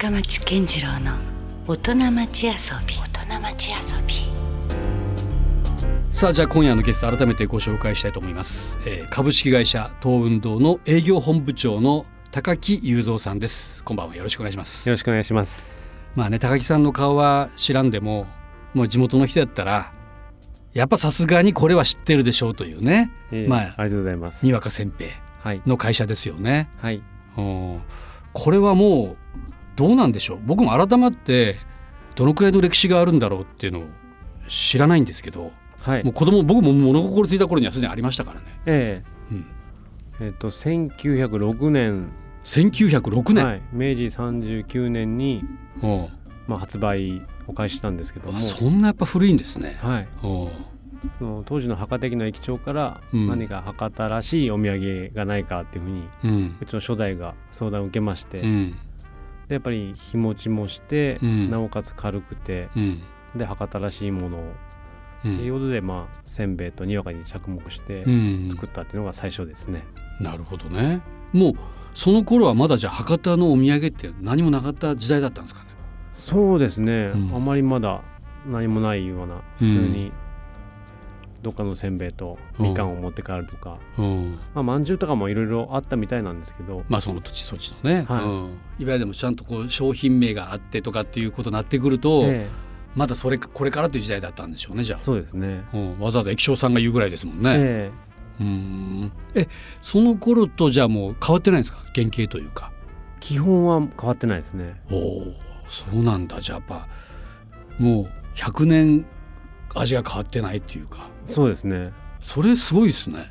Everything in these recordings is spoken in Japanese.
深町健次郎の大人町遊び。大人町遊び。さあじゃあ今夜のゲスト改めてご紹介したいと思います、えー株式会社東運動の営業本部長の高木雄三さんです。こんばんは。よろしくお願いします。よろしくお願いします。まあね高木さんの顔は知らんでももう地元の人やったらやっぱさすがにこれは知ってるでしょうというね。ええまあありがとうございます。にわか煎餅はい。の会社ですよね。はい。うん。これはもうどうなんでしょう？僕も改まってどのくらいの歴史があるんだろうっていうのを知らないんですけどはい。もう子供僕も物心ついた頃にはすでにありましたからね、えうん、ええっと1906年。1906年、はい、明治39年にまあ発売を開始したんですけども。あ、そんなやっぱ古いんですね。はい、その当時の博多駅の駅長からうん。何か博多らしいお土産がないかっていうふうにうん。うちの初代が相談を受けまして、うんでやっぱり日持ちもして、うん。なおかつ軽くてうん。で博多らしいものを、うというんことでまあせんべいとにわかに着目してうん。作ったっていうのが最初ですね。なるほどね。もうその頃はまだじゃあ博多のお土産って何もなかった時代だったんですかね？そうですね、うん。あまりまだ何もないような普通にどっかのせんべいとみかんを持って帰るとか、うん、まあまんじゅうとかもいろいろあったみたいなんですけど、まあその土地土地のね、はい。うん、いわゆるでもちゃんとこう商品名があってとかっていうことになってくると、えまだそれこれからという時代だったんでしょうねじゃえあ、そうですね。うん、わざわざ液晶さんが言うぐらいですもんね。えうん。えその頃とじゃあもう変わってないんですか？原型というか。え基本は変わってないですね。おおそうなんだ。じゃあやっぱもう100年味が変わってないっていうかそうですね。それすごいですね。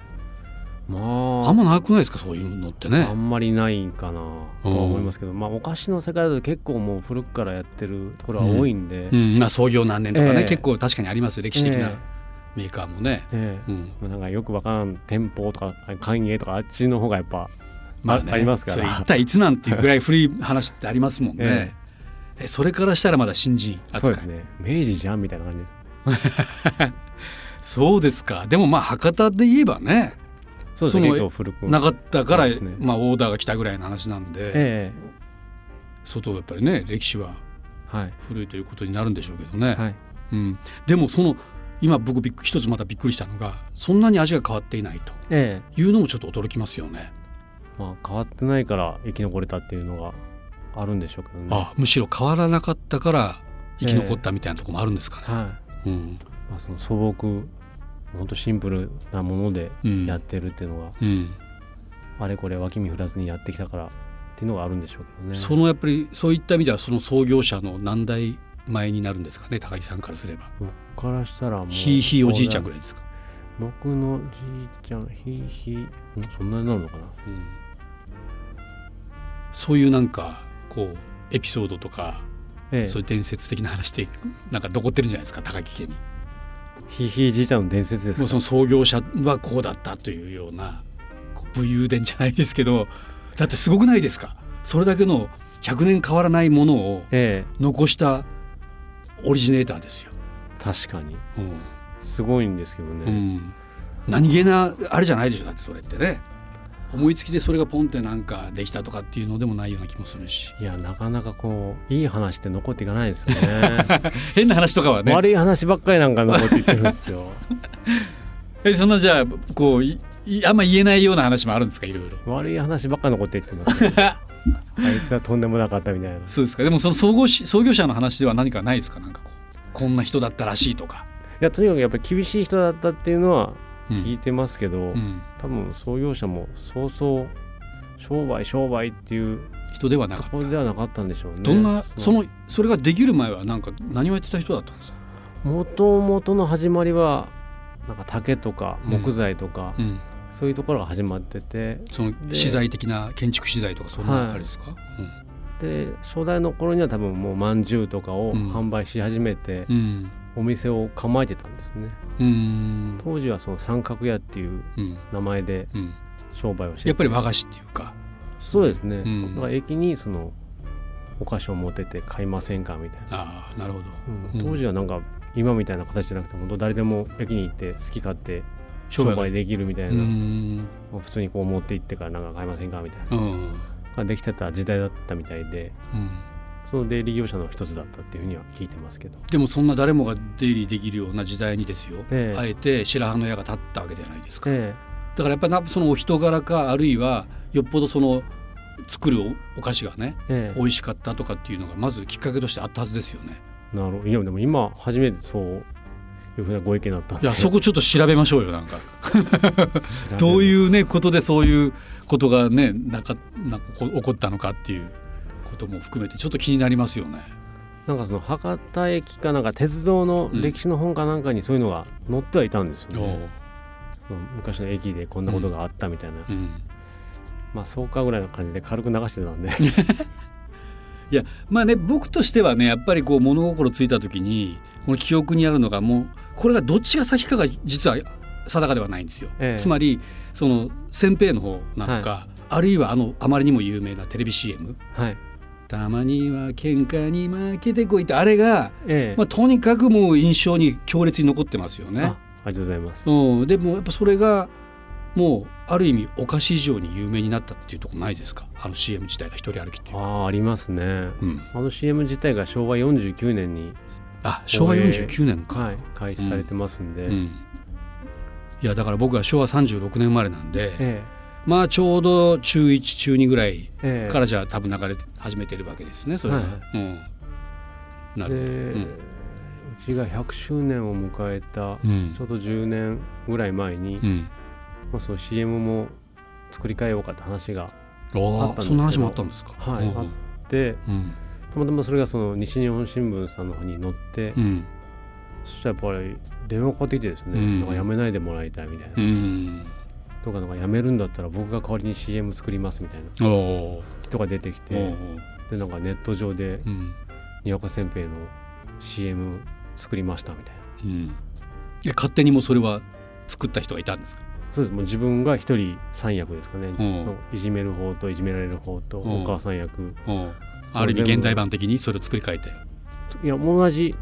まあ。あんまなくないですかそういうのってね。あんまりないかなとは思いますけど、まあお菓子の世界だと結構もう古くからやってるところが多いんで、うん。まあ創業何年とかね、ええ。結構確かにありますよ歴史的なえメーカーもね、ええ。うん。まあなんかよくわからん店舗とか歓迎とかあっちの方がやっぱまあね。ありますから。それ一体いつなんていうぐらい古い話ってありますもんね、えそれからしたらまだ新人扱い。そうですね。明治じゃんみたいな感じです そうですか。でもまあ博多で言えばねそうですね。古く。なかったから、ね。まあ、オーダーが来たぐらいの話なんで、え相当やっぱりね歴史は古いということになるんでしょうけどね、はい。うん、でもその今僕びっく一つまたびっくりしたのがそんなに味が変わっていないとえいうのもちょっと驚きますよね。えまあ変わってないから生き残れたっていうのがあるんでしょうけどね。あむしろ変わらなかったから生き残ったみたいなところもあるんですかね。はい。うんまあ、その素朴本当シンプルなものでうん。やってるっていうのが、うん。あれこれ脇見振らずにやってきたからっていうのがあるんでしょうけどね。そのやっぱりそういった意味ではその創業者の何代前になるんですかね高木さんからすれば。僕からしたらもうひいひいおじいちゃんぐらいですか。僕のじいちゃんひいひいん？そんなになるのかな？うん。そういうなんかこうエピソードとか、ええ。そういう伝説的な話ってなんか残ってるんじゃないですか高木家に。ひいひいじいちゃんの伝説ですか？もうその創業者はこうだったというような武勇伝じゃないですけどだってすごくないですか？それだけの100年変わらないものをええ。残したオリジネーターですよ。確かに。うん。すごいんですけどうね、ん、何気なあれじゃないでしょだってそれってね思いつきでそれがポンってなんかできたとかっていうのでもないような気もするし。いやなかなかこういい話って残っていかないですよね。変な話とかはね。悪い話ばっかりなんか残っていってるんですよ。えそんなじゃあこうあんま言えないような話もあるんですかいろいろ。悪い話ばっかり残っていってます、ね、あいつはとんでもなかったみたいな。そうですか。でもその創業し創業者の話では何かないですか？なんかこうこんな人だったらしいとか。いやとにかくやっぱり厳しい人だったっていうのはうん聞いてますけど、うん。多分創業者もそうそう商売商売っていう人ではなかとったではなかったんでしょうね。どんなそのそれができる前はなんか何をやってた人だったんですか、もともとの始まりはなんか竹とか木材とか、うん、そういうところが始まっててそので資材的な建築資材とかそんなあれですか、で初代の頃には多分もうまんじゅうとかをうん。販売し始めて、うんお店を構えてたんですね。うん。うん当時はその三角屋っていううん。名前でうん。商売をしててやっぱり和菓子っていうか。そうですね、うん。だから駅にそのお菓子を持ってて買いませんかみたいな、ああなるほど。うん。当時はなんか今みたいな形じゃなくて本当誰でも駅に行って好き勝手商が。売できるみたいうな、普通にこう持って行ってからなんか買いませんかみたいな。うん。ができてた時代だったみたいで。うんその出入り業者の一つだったっていうふうには聞いてますけど。でもそんな誰もが出入りできるような時代にですよ、ええ。あえて白羽の矢が立ったわけじゃないですか、えだからやっぱりなそのお人柄かあるいはよっぽどその作るおお菓子がねええ。え美味しかったとかっていうのがまずきっかけとしてあったはずですよね。なるほど。いやでも今初めてそういうふうなご意見だったいやそこちょっと調べましょうよなんか。どうういうねことでそういうことがねなんかなんかこ起こったのかっていうことも含めてちょっと気になりますよね。なんかその博多駅かなんか鉄道の歴史の本かなんかにそういうのが載ってはいたんですよね、その昔の駅でこんなことがあったみたいな、うん、まあそうかぐらいの感じで軽く流してたんで。いやまあね僕としてはねやっぱりこう物心ついた時にこの記憶にあるのがもうこれがどっちが先かが実は定かではないんですよ。ええ。つまりその先兵の方なのか、あるいはあのあまりにも有名なテレビ CM はいたまには喧嘩に負けてこいってあれが、ええ。まあ、とにかくもう印象に強烈に残ってますよね。あ。ありがとうございます、うん、でもやっぱそれがもうある意味お菓子以上に有名になったっていうところないですか？あの CM 自体が一人歩きっていうか。ああありますね。うん、あの CM 自体が昭和49年に、あ昭和49年か。はい、開始されてますんで、うん、いやだから僕は昭和36年生まれなんで、えまあちょうど中1中2ぐらいからじゃあ多分流れ始めてるわけですねそれは。はいうん、なで、るほど。うちが100周年を迎えたうん。ちょうど10年ぐらい前に、うん。まあ、その CM も作り変えようかって話がうん、あったんですけど。そんな話もあったんですか？うんはいあでうん。たまたまそれがその西日本新聞さんの方に載って、うん。そしたらやっぱり電話かかってきてですね、うん。なんかやめないでもらいたいみたいな、うんとかなんかやめるんだったら僕が代わりに CM 作りますみたいな人が出てきおてー。でなんかネット上でうん。にわかせんべいの CM 作りましたみたいな。うん。え勝手にもうそれは作った人がいたんですか？そうです。もう自分が一人三役ですかね、ん。そのいじめる方といじめられる方とうん。お母さん役、うん。ある意味現代版的にそれを作り変えて。いや同じ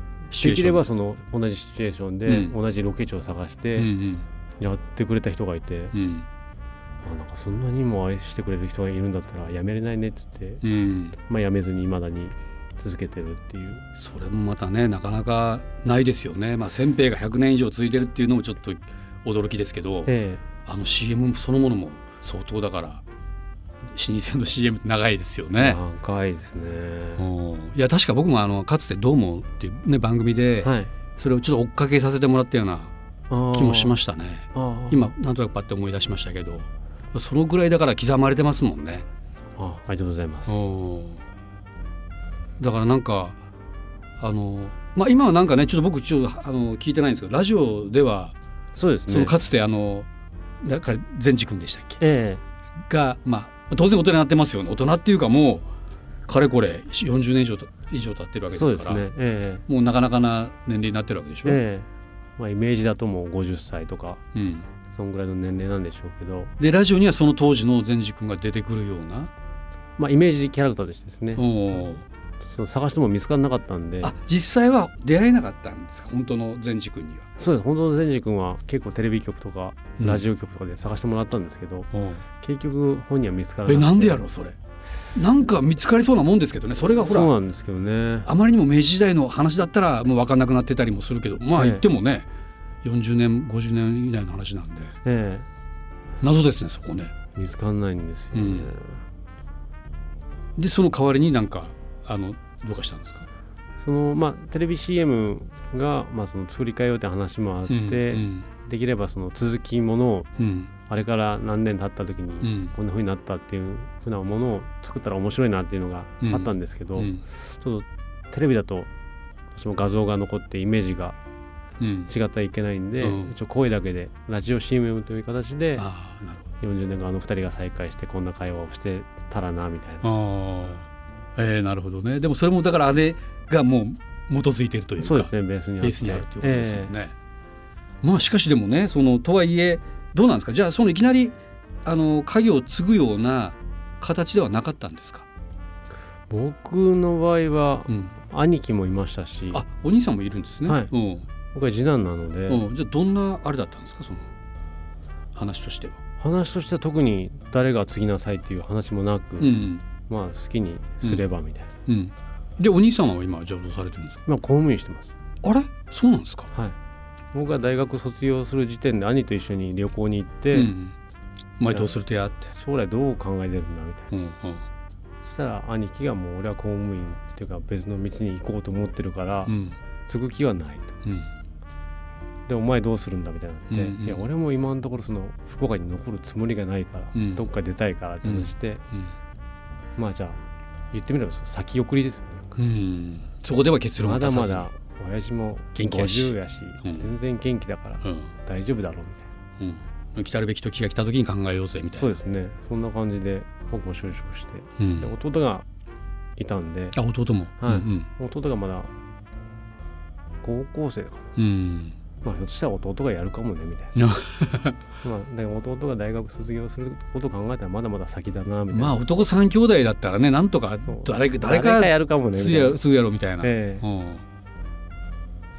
で。きればシその同じシチュエーションでうん。同じロケ地を探しチュエーションてやってくれた人がいて、うん。うんあなんかそんなにも愛してくれる人がいるんだったらやめれないねっつって、うん。うんまあ、やめずに未だに続けてるっていう。それもまたねなかなかないですよね。まあ先兵が100年以上続いてるっていうのもちょっと驚きですけど、えあの CM そのものも相当だから老舗の CM って長いですよえね。長いですね。うん。いや確か僕もあのかつて「どうも」っていう、ね、番組ではい。それをちょっと追っかけさせてもらったような気もしまししたね。た今なんとなくパッて思い出しましたけどそのぐらいだから刻まれてますもんね。あありがとうございます。うんだからなんかあのまあ今はなんかねちょっと僕ちょっとあの聞いてないんですけどラジオではそうですね。そのかつてあのだから善治君でしたっけ？えがまあ当然大人になってますよね。大人っていうかもうかれこれ40年以上と以上経ってるわけえですから。ね。えもうなかなかな年齢になってるわけでしょ？えええまあ、イメージだともう50歳とかうん、そんぐらいの年齢なんでしょうけど、でラジオにはその当時の善治君が出てくるような？まあ、イメージキャラクターとしてですね、その探しても見つからなかったんで。あ実際は出会えなかったんですか？本当の善治君には。そうです。本当の善治君は結構テレビ局とかうん。ラジオ局とかで探してもらったんですけど、おー結局本人は見つからなくて。えなんでやろうそれ？なんか見つかりそうなもんですけどね。それがほらそうなんですけどね。あまりにも明治時代の話だったらもう分かんなくなってたりもするけどまあええ言ってもね、40年50年以内の話なんで。え謎ですねそこね。え見つからないんですよね、でその代わりになんかあのどうかしたんですか？そのまあテレビ CM が、まあ、その作り変えようって話もあって、うん。できればその続きものをうんあれから何年経った時にうん。こんな風になったっていう風なものを作ったら面白いなっていうのがあったんですけど、うん。ちょっとテレビだとどうしても画像が残ってイメージがうん。違ったらいけないんで、うん。一応声だけでラジオ CM という形でああなるほ40年間あの2人が再会してこんな会話をしてたらなみたいな。えー、なるほどね。でもそれもだからあれがもう基づいてるというかそうですねベースにあるということですよね。まあしかしでもねそのとはいえどうなんですか？じゃあそのいきなりあの家業を継ぐような形ではなかったんですか、えー僕の場合はうん、兄貴もいましたし。あお兄さんもいるんですね。はい。うん。僕は次男なので、うん、じゃあどんなあれだったんですか？その話としては。話としては特に誰が継ぎなさいっていう話もなく、うん。まあ好きにすればみたいな、うん。でお兄さんは今じゃあどうされてるんですか？今公務員してます。あれ？そうなんですか？はい僕が大学卒業する時点で兄と一緒に旅行に行って、うんお前どうするとやって。将来どう考えてるんだみたいな。うんうん。そしたら兄貴がもう俺は公務員っていうか別の道に行こうと思ってるから、うん。継ぐ気はないと。うん。でお前どうするんだみたいになって、うんうんいや俺も今のところその福岡に残るつもりがないから、うん。どっか出たいからって話して、うん。まあじゃあ言ってみれば先送りですよね。うん。そこでは結論まだまだ親父も元気やし。50やし、うん。全然元気だからうん。大丈夫だろうみたいな。うん。来たるべき時が来た時に考えようぜみたいな。そうですね。そんな感じで僕も就職して。うん。で弟がいたんで。あ弟も。はい。うん弟がまだ高校生かな。うん。まあひょっとしたら弟がやるかもねみたいな。まあでも弟が大学卒業することを考えたらまだまだ先だなみたいな。まあ男三兄弟だったらねなんとか誰か誰誰かやるかもねすぐやろうみたいな。え。うん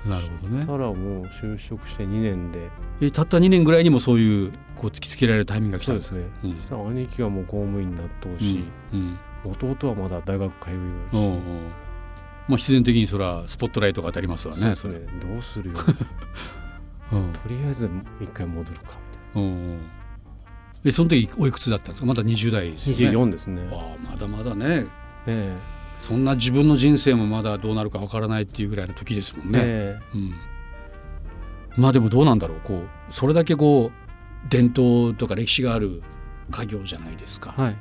なるほどね。えたらもう就職して2年で。えたった2年ぐらいにもそういうこう突きつけられるタイミングが来たんですね。うん。そしたら兄貴はもう公務員になってほしい、うん。弟はまだ大学通ううんし、おうおう。まあ必然的にそれはスポットライトが当たりますわねそうですね。どうするよ。うん。とりあえず一回戻るか。みうんう。んえその時おいくつだったんですか？まだ20代ですたいなよね24ですね。ああまだまだね。えそんな自分の人生もまだどうなるかわからないっていうぐらいの時ですもんね、ええ。うん、まあでもどうなんだろうこうそれだけこう伝統とか歴史がある家業じゃないですか、えはい。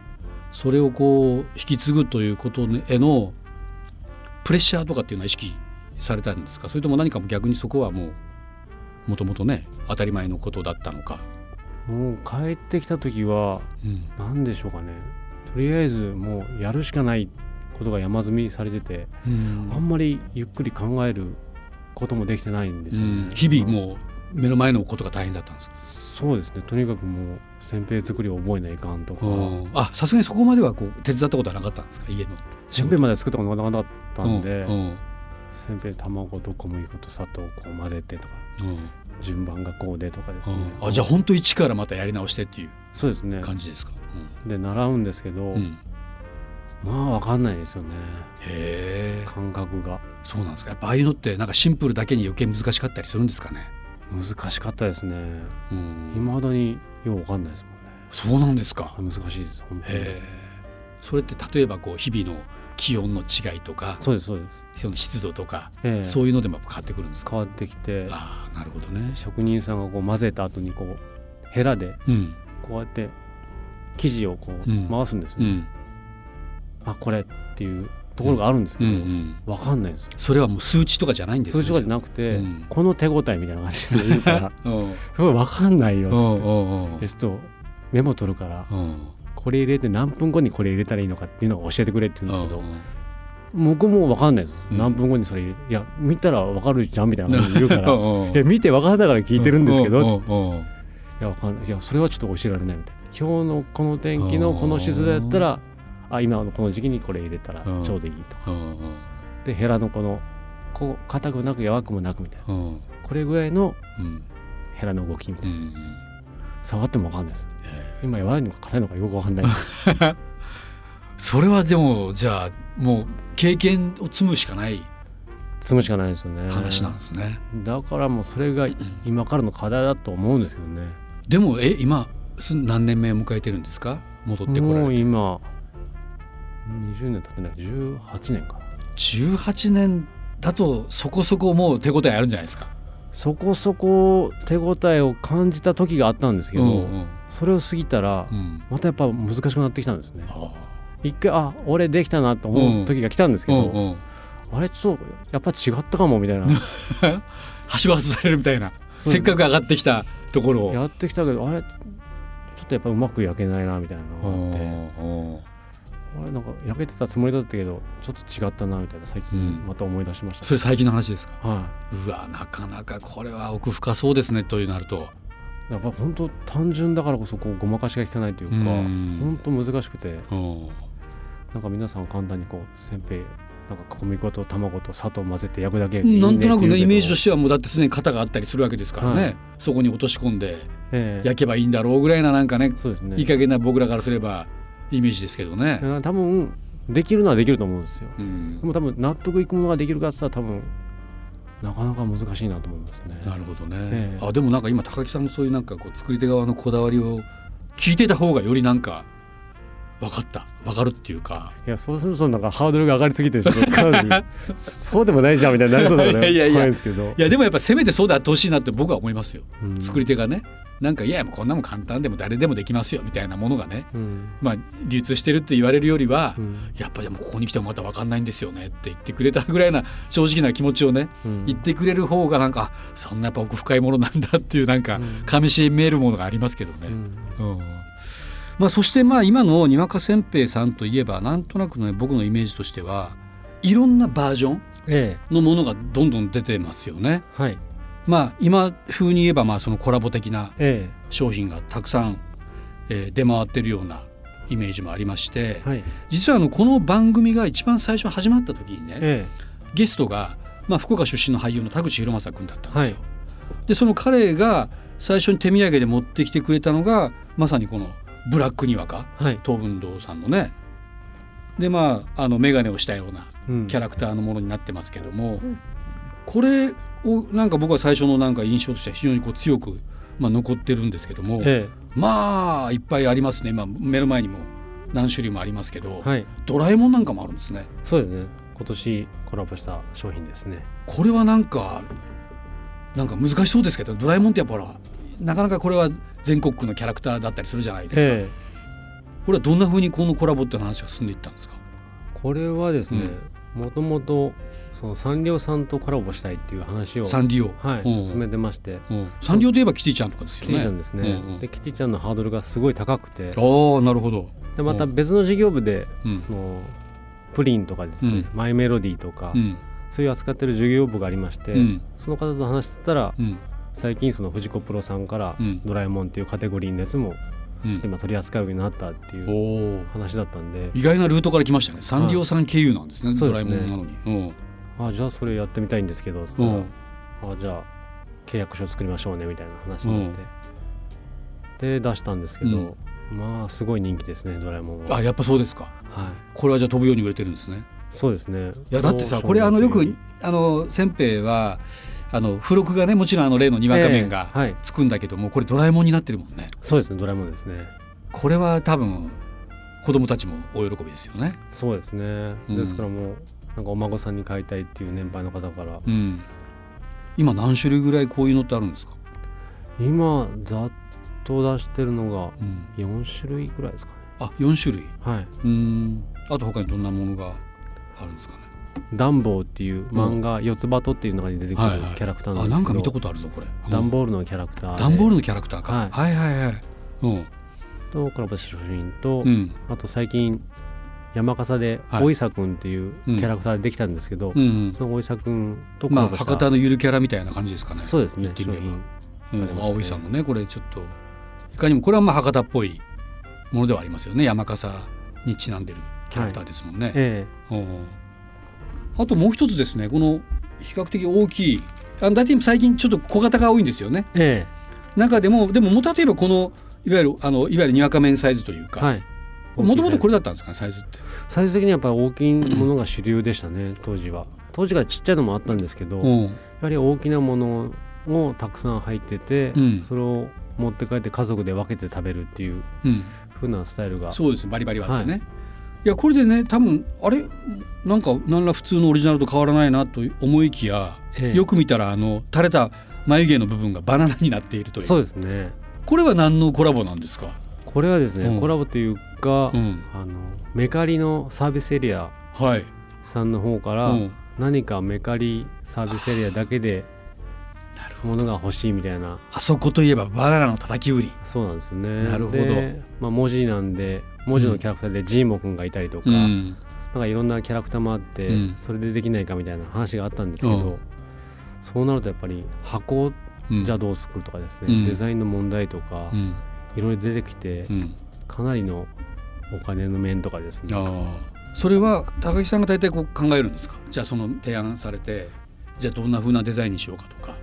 それをこう引き継ぐということへのプレッシャーとかっていうのは意識されたんですか？それとも何か逆にそこはもうもともとね当たり前のことだったのか、もう帰ってきた時はうん。何でしょうかね。とりあえずもうやるしかないことが山積みされてて、あんまりゆっくり考えることもできてないんですよね、うん。日々もう目の前のことが大変だったんですか？そうですね。とにかくもう煎餅作りを覚えないかんとか。あさすがにそこまではこう手伝ったことはなかったんですか？家の。煎餅まで作ったことがなかったんで、うん。うん。煎餅卵と小麦粉と砂糖をこう混ぜてとかうん。順番がこうでとかですね、あじゃあ本当一からまたやり直してっていうそうですね。感じですか、で習うんですけど、うんうんまあ分かんないですよね。へえ。感覚が。そうなんですか。やっぱああいうのってなんかシンプルだけに余計難しかったりするんですかね。難しかったですね。うん。いまだによう分かんないですもんね。そうなんですか。難しいです本当に。へえ。それって例えばこう日々の気温の違いとかそうですそうです、湿度とか、ええ。そういうのでも変わってくるんですか？変わってきてああなるほどね。職人さんがこう混ぜた後にこうヘラでうん。こうやって生地をこううん。回すんですよ、うんあこれっていうところがあるんですけうんど、うん。分かんないですよ。それはもう数値とかじゃないんです数字とかじゃゃなくて、うん。この手応えみたいな感じで言うから うん。すごい分かんないよっってちょっとメモ取るからうん。これ入れて何分後にこれ入れたらいいのかっていうのを教えてくれって言うんですけどうん。僕も分かんないです、うん。何分後にそれいや見たら分かるじゃんみたいな感じで言うからいや見て分かんないから聞いてるんですけど、いやわかんない。いやそれはちょっと教えられないみたいな。今日のこの天気のこの湿度やったらあ今のこの時期にこれ入れたらうん。ちょうどいいとか。うんでヘラのこのこう硬くなく柔くもなくみたいな。これぐらいのうん。ヘラの動きみたいな。うん触っても分かんないです。え今柔いのか硬いのかよく分かんないえ それはでもじゃあもう経験を積むしかない。積むしかないですよね。話なんですね。だからもうそれが今からの課題だと思うんですけどね。でもえ今す何年目を迎えてるんですか？戻ってこらもうれて今20年経ってない18年かな。18年だとそこそこもう手応えあるんじゃないですか？そこそこ手応えを感じた時があったんですけど、うんうん。それを過ぎたらうん。またやっぱ難しくなってきたんですね。あ一回あ俺できたなと思う時が来たんですけど、ーうんうん。あれちょっとやっぱ違ったかもみたいな。はしご外されるみたいな。せっかく上がってきたところを。やってきたけどあれちょっとやっぱうまく焼けないなみたいなのがあって。うんうんあれなんか焼けてたつもりだったけどちょっと違ったなみたいな最うん。近また思い出しました、それ最近の話ですか？はうわなかなかこれは奥深そうですねというなると。いやっぱ本当単純だからこそこうごまかしが効かないというかうん。本当難しくて。う。んなんか皆さん簡単にこうせんべいなんか小麦粉と卵と砂糖混ぜて焼くだけ。なんとなくねイメージとして、はもうだってすでに型があったりするわけですからね、はい。そこに落とし込んでええ。焼けばいいんだろうぐらいななんかねそうですね。いい加減な僕らからすればイメージですけどね。多分できるのはできると思うんですよ。うん。でも多分納得いくものができるかって言ったら多分なかなか難しいなと思うんですね。なるほどね、ええ。あでもなんか今高木さんのそういうなんかこう作り手側のこだわりを聞いてた方がよりなんか分かった。分かるっていうか。いやそうするとなんかハードルが上がりすぎて そうでもないじゃんみたいになりそうだから いやいやいや。怖いんですけど。いやでもやっぱせめてそうであってほしいなって僕は思いますよ、うん。作り手がねなんかいやもうこんなもん簡単でも誰でもできますよみたいなものがねうん。まあ流通してるって言われるよりは、うん。やっぱりもうここに来てもまた分かんないんですよねって言ってくれたぐらいな正直な気持ちをねうん。言ってくれる方がなんかあそんなやっぱ奥深いものなんだっていうなんかうん噛みしめるものがありますけどね。うん。うん。まあ、そしてまあ今のにわかせんぺいさんといえばなんとなくね僕のイメージとしてはいろんなバージョンえのものがどんどん出てますよね。えはいまあ今風に言えばまあそのコラボ的なえ商品がたくさん、えー出回ってるようなイメージもありまして、えはい。実はあのこの番組が一番最初始まった時にね、えゲストが、まあ、福岡出身の俳優の田口博正君だったんですよ。はでその彼が最初に手土産で持ってきてくれたのがまさにこのブラックにわかえはい。東文堂さんのね。でまああの眼鏡をしたようなうん。キャラクターのものになってますけども、これをなんか僕は最初のなんか印象としては非常にこう強く、まあ、残ってるんですけども、えまあいっぱいありますね。今目の前にも何種類もありますけど、えはい。ドラえもんなんかもあるんですね。そうですね。今年コラボした商品ですね。これはなんかなんか難しそうですけどドラえもんってやっぱほらなかなかこれは全国区のキャラクターだったりするじゃないですか、ええ。これはどんな風にこのコラボっていう話が進んでいったんですか？これはですねもともとそのサンリオさんとコラボしたいっていう話をサンリオ、はいうん。進めてまして。うん。サンリオといえばキティちゃんとかですよキねティちゃんですね、でキティちゃんのハードルがすごい高くて。ああなるほど、でまた別の事業部でうん。そのプリンとかですね、うん。マイメロディーとか、うん。そういう扱ってる事業部がありまして、うん。その方と話してたらうん。最近その藤子プロさんからうん。ドラえもんっていうカテゴリーのやつもうん。ちょっと今取り扱うようになったっていう話だったんで、意外なルートから来ましたね。サンリオさん経由なんですね、ドラえもんなのに、うんあじゃあそれやってみたいんですけどつったら、うん。あじゃあ契約書作りましょうねみたいな話になって、で出したんですけど、まあすごい人気ですねドラえもんは。あやっぱそうですか。はい。これはじゃあ飛ぶように売れてるんですね。そうですね。いやだってさこれあのよくあのせんべいはあの付録がねもちろんあの例のにわか面がつくんだけどもこれドラえもんになってるもんね。そうですねドラえもんですね。これは多分子供たちもお喜びですよね。そうですね、うん。ですからもうなんかお孫さんに買いたいっていう年配の方から。うん。今何種類ぐらいこういうのってあるんですか、今ざっと出してるのがうん、4種類ぐらいですかね。あ4種類？はい。うん。あと他にどんなものがあるんですかね？ダンボーっていう漫画、四つ葉とっていう中に出てくるはいはい。キャラクターなあんですけど、なんか見たことあるぞこれ。ダンボールのキャラクターで。ダンボールのキャラクターか、はい。はい、はいはい。うん。とコラボした商品と、うん。あと最近山笠ではい。おいさくんっていうキャラクターでできたんですけど、うんそのおいさくんとうん、まあ博多のゆるキャラみたいな感じですかね。そうですね。うん。ありました。ね葵さんのねこれちょっといかにもこれはまあ博多っぽいものではありますよね。山笠にちなんでるキャラクターですもんね。えうんあともう一つですね。この比較的大きいあの大体最近ちょっと小型が多いんですよね。ええ。中でもでもも例えばこのいわゆるあのいわゆるにわか面サイズというかえはい。もともとこれれだったんですかねサイズって。サイズ的にやっぱり大きいものが主流でしたね当時は。当時からちっちゃいのもあったんですけど、やうん。はり大きなものをたくさん入ってて、うん。それを持って帰って家族で分けて食べるっていううん、風なスタイルがそうですねバリバリ割ってね。い、やこれでね多分あれ？なんか何ら普通のオリジナルと変わらないなと思いきや、ええ。よく見たらあの垂れた眉毛の部分がバナナになっているという。そうですね。これは何のコラボなんですか、これはですね、うん。コラボというか、うん、あのメカリのサービスエリアはい、さんの方から、うん。何かメカリサービスエリアだけでものが欲しいみたいな。あそこといえばバナナの叩き売り。そうなんですね。なるほど。で、まあ、文字なんで文字のキャラクターでジーモくんがいたりとか、うん。なんかいろんなキャラクターもあって、うん。それでできないかみたいな話があったんですけど、うん。そうなるとやっぱり箱うん。じゃあどう作るとかですね、うん。デザインの問題とか、うん。いろいろ出てきて、うん。かなりのお金の面とかですね。それは高木さんが大体こう考えるんですか？じゃあその提案されてじゃあどんな風なデザインにしようかとか。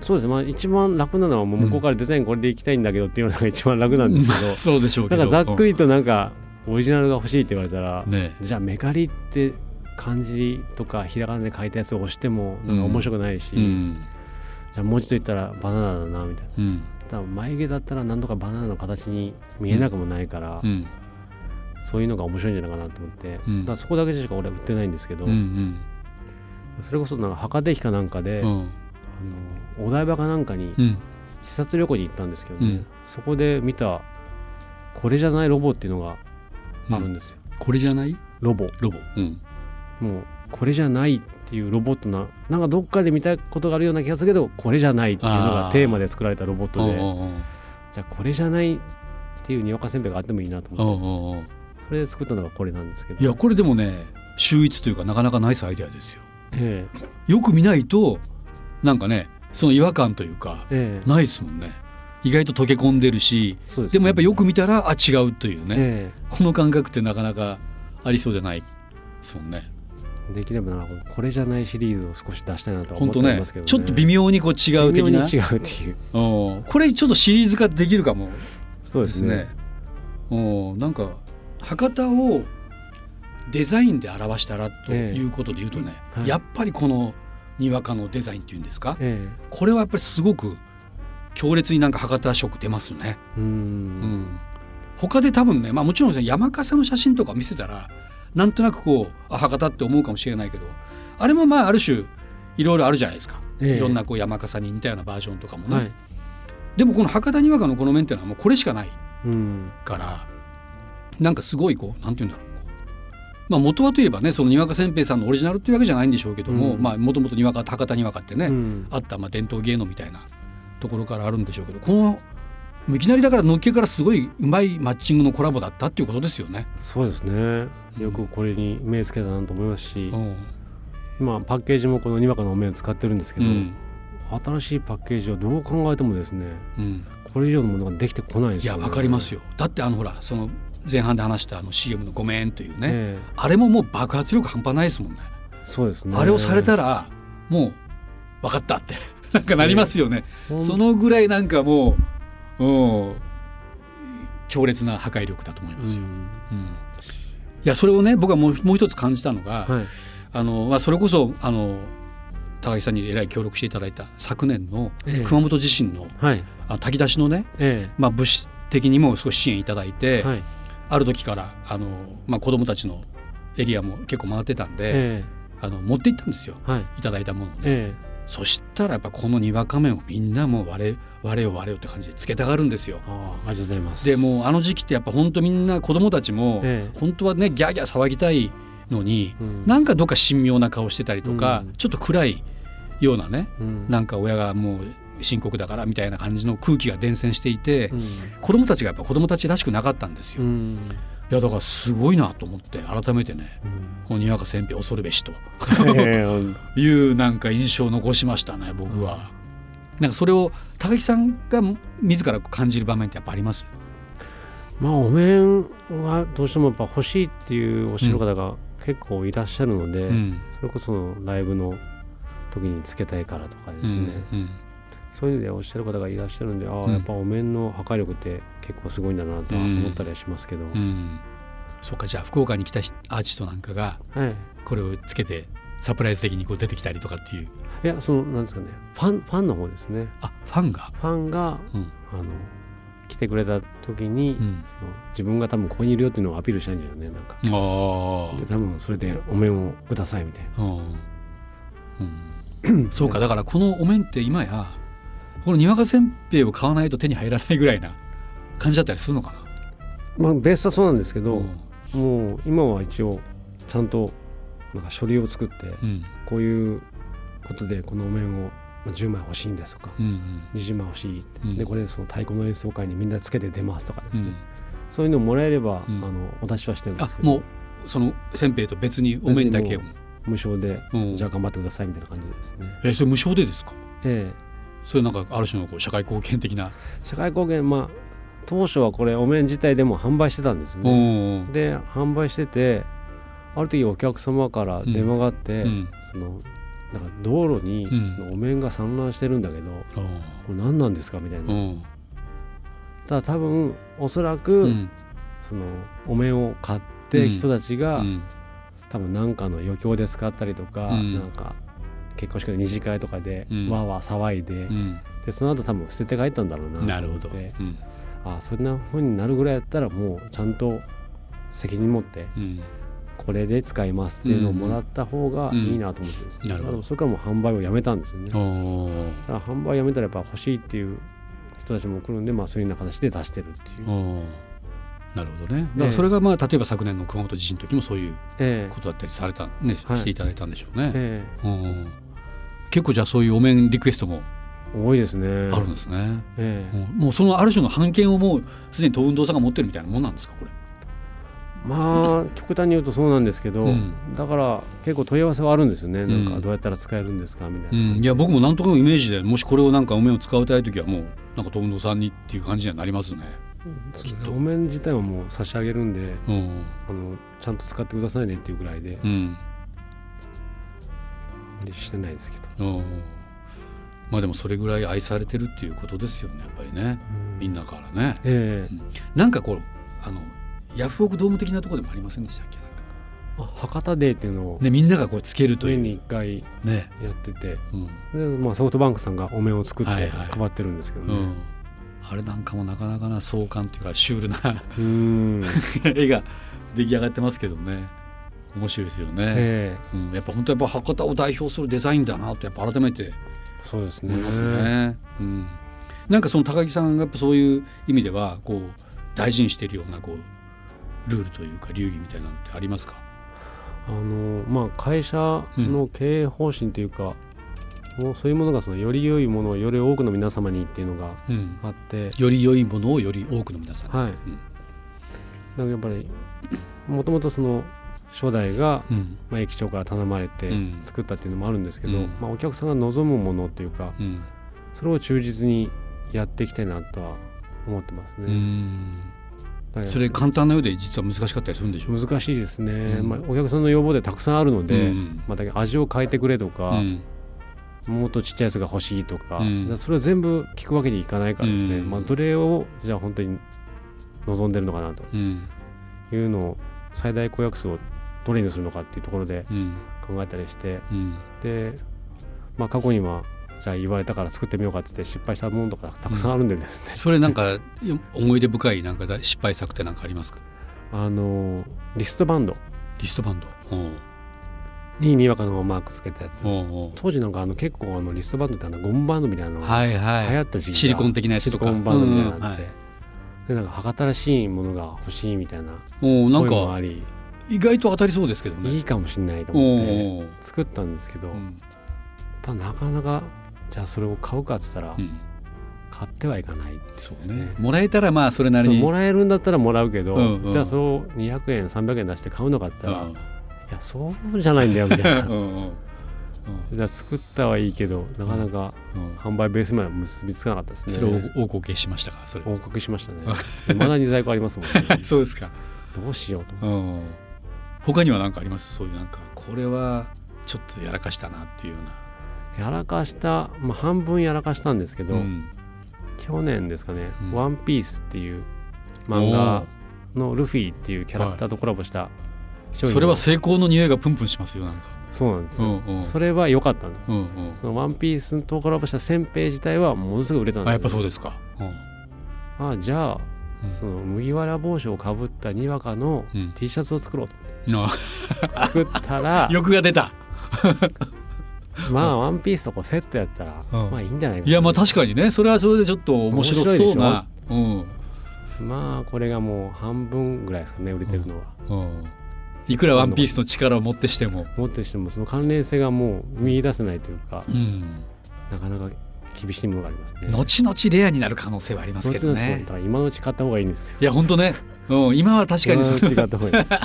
そうですね、まあ、一番楽なのはもう向こうからデザインこれでいきたいんだけどっていうのが一番楽なんですけど、そうでしょうけど。なんかざっくりとなんかオリジナルが欲しいって言われたら、ね。じゃあメカリって漢字とかひらがなで書いたやつを押してもなんか面白くないし、うん。じゃあもう一度言ったらバナナだなみたいな。うん。多分眉毛だったら何とかバナナの形に見えなくもないから、うんそういうのが面白いんじゃないかなと思って、うん。だそこだけしか俺は売ってないんですけど、うんうん。それこそなんか博多駅かなんかで、うん。あのお台場かなんかにうん。視察旅行に行ったんですけどね、うん。そこで見たこれじゃないロボっていうのがあるんですよ、これじゃない？ロボ。ロボ。うん。もうこれじゃないっていうロボットななんかどっかで見たことがあるような気がするけどこれじゃないっていうのがテーマで作られたロボットで。じゃあこれじゃないっていうにわかせんべいがあってもいいなとお思ってうおうおうそれで作ったのがこれなんですけど。いやこれでもね秀逸というかなかなかナイスアイデアですよ。えよく見ないとなんかねその違和感というかええ。えないですもんね。意外と溶け込んでるしですでもやっぱよく見たらあ違うというね、えこの感覚ってなかなかありそうじゃないですもんね。えできればなんかこれじゃないシリーズを少し出したいなとは思っ本当ね。てますけど、ね、ちょっと微妙にこう違う的な。違うっていう。うん。これちょっとシリーズ化できるかも。そうですね。ね。うん。なんか博多をデザインで表したらということで言うとね、はい。やっぱりこのにわかのデザインっていうんですかえこれはやっぱりすごく強烈になんか博多色出ますね。えううん。ん。他で多分ね、まあ、もちろん山笠の写真とか見せたらなんとなくこうあ博多って思うかもしれないけどあれもまあある種いろいろあるじゃないですか、ええ。いろんなこう山笠に似たようなバージョンとかもね、はい。でもこの博多にわかのこの面っていうのはもうこれしかないうん。からなんかすごいこうなんて言うんだろうまあ元はといえばねそのにわかせんべいさんのオリジナルっていうわけじゃないんでしょうけども、もともとにわか博多にわかってね、うん。あったまあ伝統芸能みたいなところからあるんでしょうけどこのいきなりだからのっけからすごいうまいマッチングのコラボだったっていうことですよね。そうですね。よくこれに目つけたなと思いますし、うん。今パッケージもこのにわかのお面を使ってるんですけど、うん。新しいパッケージをどう考えてもですねうん。これ以上のものができてこないですよ、ね、いやわかりますよ。だってあのほらその前半で話したあの CM の「ごめん」というね、えあれももう爆発力半端ないですもんね。えそうですね。あれをされたらもう分かったって なんかなりますよね。ほんそのぐらいなんかもう、うん、強烈な破壊力だと思いますよ。うん。うん。いやそれをね僕はもうもう一つ感じたのが、はい。あのまあ、それこそあの高木さんにえらい協力していただいた昨年のええ。熊本地震のはい。あの炊き出しのね、えまあ、物資的にも少し支援いただいて、えはいある時からあの、まあ、子どもたちのエリアも結構回ってたんで、えあの持って行ったんですよ。えはい。いただいたものをね。えそしたらやっぱこのにわか面をみんなもう我我よ我よって感じでつけたがるんですよ。え。ありがとうございます。でもうあの時期ってやっぱ本当みんな子供たちもええ。本当はねギャーギャー騒ぎたいのにうん。なんかどっか神妙な顔してたりとか、うん。ちょっと暗いようなねうん。なんか親がもう深刻だからみたいな感じの空気が伝染していて、うん。子供たちがやっぱ子供たちらしくなかったんですよ。いうん。やだからすごいなと思って改めてねうん。このにわかせんべい恐るべしと。いうなんか印象を残しましたね僕は。なんかそれを高木さんが自ら感じる場面ってやっぱあります？まあお面はどうしてもやっぱ欲しいっていうおっしゃる方が結構いらっしゃるので、うん。それこそライブの時につけたいからとかですね、うんそういうのでおっしゃる方がいらっしゃるんでああ、うん。やっぱお面の破壊力って結構すごいんだなとは思ったりはしますけど、うん。そうかじゃあ福岡に来た人アーティストなんかがはい。これをつけてサプライズ的にこう出てきたりとかっていう。いやそのなんですかね。ファンファンの方ですね。あファンが、ファンが、うん。あの来てくれた時に、うん。その自分が多分ここにいるよっていうのをアピールしたいんだよねなんか。あで多分それでお面をくださいみたいな。うん、そうかだからこのお面って今やこのにわかせんべいを買わないと手に入らないぐらいな感じだったりするのかまあベースはそうなんですけな。ど、もう今は一応ちゃんとなんか書類を作ってうん。こういうことでこのお面をまあ10枚欲しいんですとかうんうん。20枚欲しいうん。でこれその太鼓の演奏会にみんなつけて出ますとかですね、うん。そういうのをもらえれば、うん。あのお出しはしてるんですけど。あもうそのせんべいと別にお面だけを、無償で、うん。じゃあ頑張ってくださいみたいな感じですね。えそれ無償でですか？ええそれなんかある種のこう社会貢献的な、社会貢献まあ当初はこれお面自体でも販売してたんですうね。んで販売しててある時お客様から電話があって、うん。そのなんか道路にうん。そのお面が散乱してるんだけど、あこれ何なんですかみたいな、ただ多分おそらうくんそのお面を買って人たちが、うん。多分何かの余興で使ったりとか、うんなんか結婚式の二次会とかでうん。わーわー騒いで,、うん。でその後多分捨てて帰ったんだろうななるほど、うん。あそんな風になるぐらいやったらもうちゃんと責任持ってうん。これで使いますっていうのをもらった方がいいなと思ってるんですよ、うん。なるほど。それからもう販売をやめたんですよね。だから販売をやめたらやっぱ欲しいっていう人たちも来るんで、まあ、そういうような形で出してるっていう、なるほどね。だからそれがまあ例えば昨年の熊本地震の時もそういうええ。ことだったりされた、ねはい。していただいたんでしょうね、えうん結構じゃあそういうお面リクエストもえ多いですね。あるんですね、ええ。うんもうそのある種の版権をもうすでに東運動さんが持ってるみたいなもんなんですかこれ？まあ極端に言うとそうなんですけど、うん。だから結構問い合わせはあるんですよね、なん。うんかどうやったら使えるんですかみたういな、ん、いや僕もなんとかのイメージでもしこれをなんかお面を使いたい時はもうなんか東運動さんにっていう感じにはなりますね。きっとお面自体はもう差し上げるんでうん。あのちゃんと使ってくださいねっていうぐらいで。うんしてないですけど、うん。まあでもそれぐらい愛されてるっていうことですよねやっぱりね。みんなからね。ええ。なんかこうあのヤフオクドーム的なところでもありませんでしたっけ？あ博多デーっていうのをねみんながこうつけるという。年に1回ね。やってて。うん。で、まあ、ソフトバンクさんがお面を作ってはいはい。配ってるんですけどね、うん、あれなんかもなかなかな壮観というかシュールな 絵が出来上がってますけどね面白いですよね、ええ。うん、やっぱ本当やっぱ博多を代表するデザインだなとやっぱ改めてそうですね。思いますね。うん、なんかその高木さんがやっぱそういう意味ではこう大事にしているようなこうルールというか流儀みたいなのってありますか？あのまあ会社の経営方針というか、もうそういうものがそのより良いものをより多くの皆様にっていうのがうん、あって。より良いものをより多くの皆さんに。はい、だからやっぱりもともとその初代が、うん。まあ、駅長から頼まれてうん。作ったっていうのもあるんですけど、うん。まあ、お客さんが望むものっていうかうん。それを忠実にやっていきたいなとは思ってますね。それ簡単なようで実は難しかったりするんでしょう難しいですね、うん。まあ、お客さんの要望でたくさんあるので、うん。また味を変えてくれとか、うん。もっとちっちゃいやつが欲しいとか,、うん。それを全部聞くわけにいかないからですね、うん。まあ、どれをじゃあ本当に望んでるのかなとうん。いうのを最大公約数をどれにするのかっていうところでうん考えたりしてうんで、まあ、過去にはじゃあ言われたから作ってみようかって言って失敗したものとかたくさんあるんでですね、それなんか思い出深いなんかだ失敗作ってなんかありますか？あのリストバンド。リストバンド。ににわかのマークつけたやつ。当時なんかあの結構あのリストバンドってあのゴムバンドみたいなのがはいはい。流行った時期がシリコン的なやつとか。シリコンバンドみたいなのがあって、うんはいでなんか博多らしいものが欲しいみたいな。おうなんかあり意外と当たりそうですけどね。いいかもしれないとお思ってうおう作ったんですけど、うん。ぱなかなかじゃあそれを買うかっつったら、うん。買ってはいかないそうですね。ね。もらえたらまあそれなりに。そうもらえるんだったらもらうけど、うんうん。じゃあそれを200円300円出して買うのかって言ったら、うん。いやそうじゃないんだよみたいな。うんうんじゃあ作ったはいいけどなかなかうん。販売ベースまで結びつかなかったですね。それを大こけしましたかそれ。報告しましたね。まだに在庫ありますもんね。そうですか。どうしようと思って。うん他には何かあります？そういうなんかこれはちょっとやらかしたなっていうような。やらかした、まあ、半分やらかしたんですけど、うん。去年ですかねうん「ワンピースっていう漫画のルフィっていうキャラクターとコラボした商品をそれは成功の匂いがプンプンしますよなんか。そうなんですよ、うんうん。それは良かったんです、うんうん。その「ワンピースとコラボした1000ページ自体はものすごい売れたんですあよやっぱそうですか。うん。あじゃあ、うんその麦わら帽子をかぶったにわかのうん。T シャツを作ろうと。あ。作ったら 欲が出た。まあワンピースとこうセットやったら、うん。まあいいんじゃないかいやまあ確かにね。それはそれでちょっと面白そうな。うん。まあこれがもう半分ぐらいですかね売れてるのは、うん。いくらワンピースの力を持ってしても。持ってしてもその関連性がもう見出せないというかうん。なかなか厳しいものがありますね。後々レアになる可能性はありますけどね。今のうち買った方がいいんですよ。いや本当ね。うん今は確かにそう。ち買った方がいいです、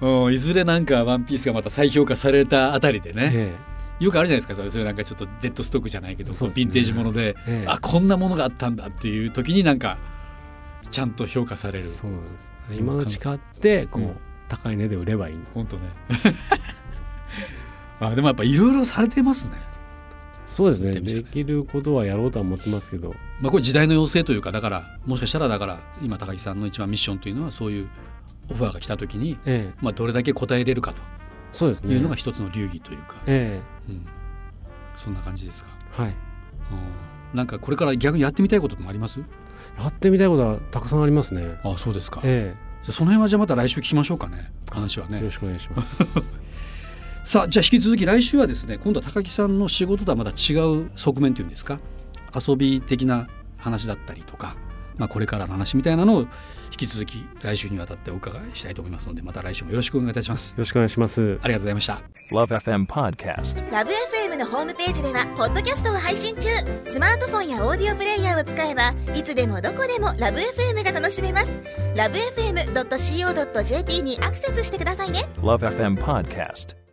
うんいずれなんかワンピースがまた再評価されたあたりでね。えよくあるじゃないですかそれ。それなんかちょっとデッドストックじゃないけど、ね。ヴィンテージもので、ええ。えあこんなものがあったんだっていう時になんかちゃんと評価される。そうなんです。今のうち買ってこう、うん高い値で売ればいい本当ね。あでもやっぱいろいろされてますねそうですね。できることはやろうとは思ってますけど。まあ、これ時代の要請というかだからもしかしたらだから今高木さんの一番ミッションというのはそういうオファーが来た時に、ええ。まあ、どれだけ答えれるかそうですね。というのが一つの流儀というか、えうん、そんな感じですか、えはい。うん、なんかこれから逆にやってみたいこともあります？やってみたいことはたくさんありますね。あそうですか、じえ。ゃあその辺はじゃあまた来週聞きましょうかね。話はね。えよろしくお願いします さあじゃあ引き続き来週はですね今度は高木さんの仕事とはまた違う側面というんですか？遊び的な話だったりとか、まあ、これからの話みたいなのを引き続き来週にわたってお伺いしたいと思いますのでまた来週もよろしくお願いいたします。よろしくお願いします。ありがとうございました。Love FM Podcast. ラブ f m のホームページではポッドキャストを配信中。スマートフォンやオーディオプレイヤーを使えばいつでもどこでもラブ f m が楽しめます。ラブ FM.co.jp にアクセスしてくださいね。Love FM Podcast.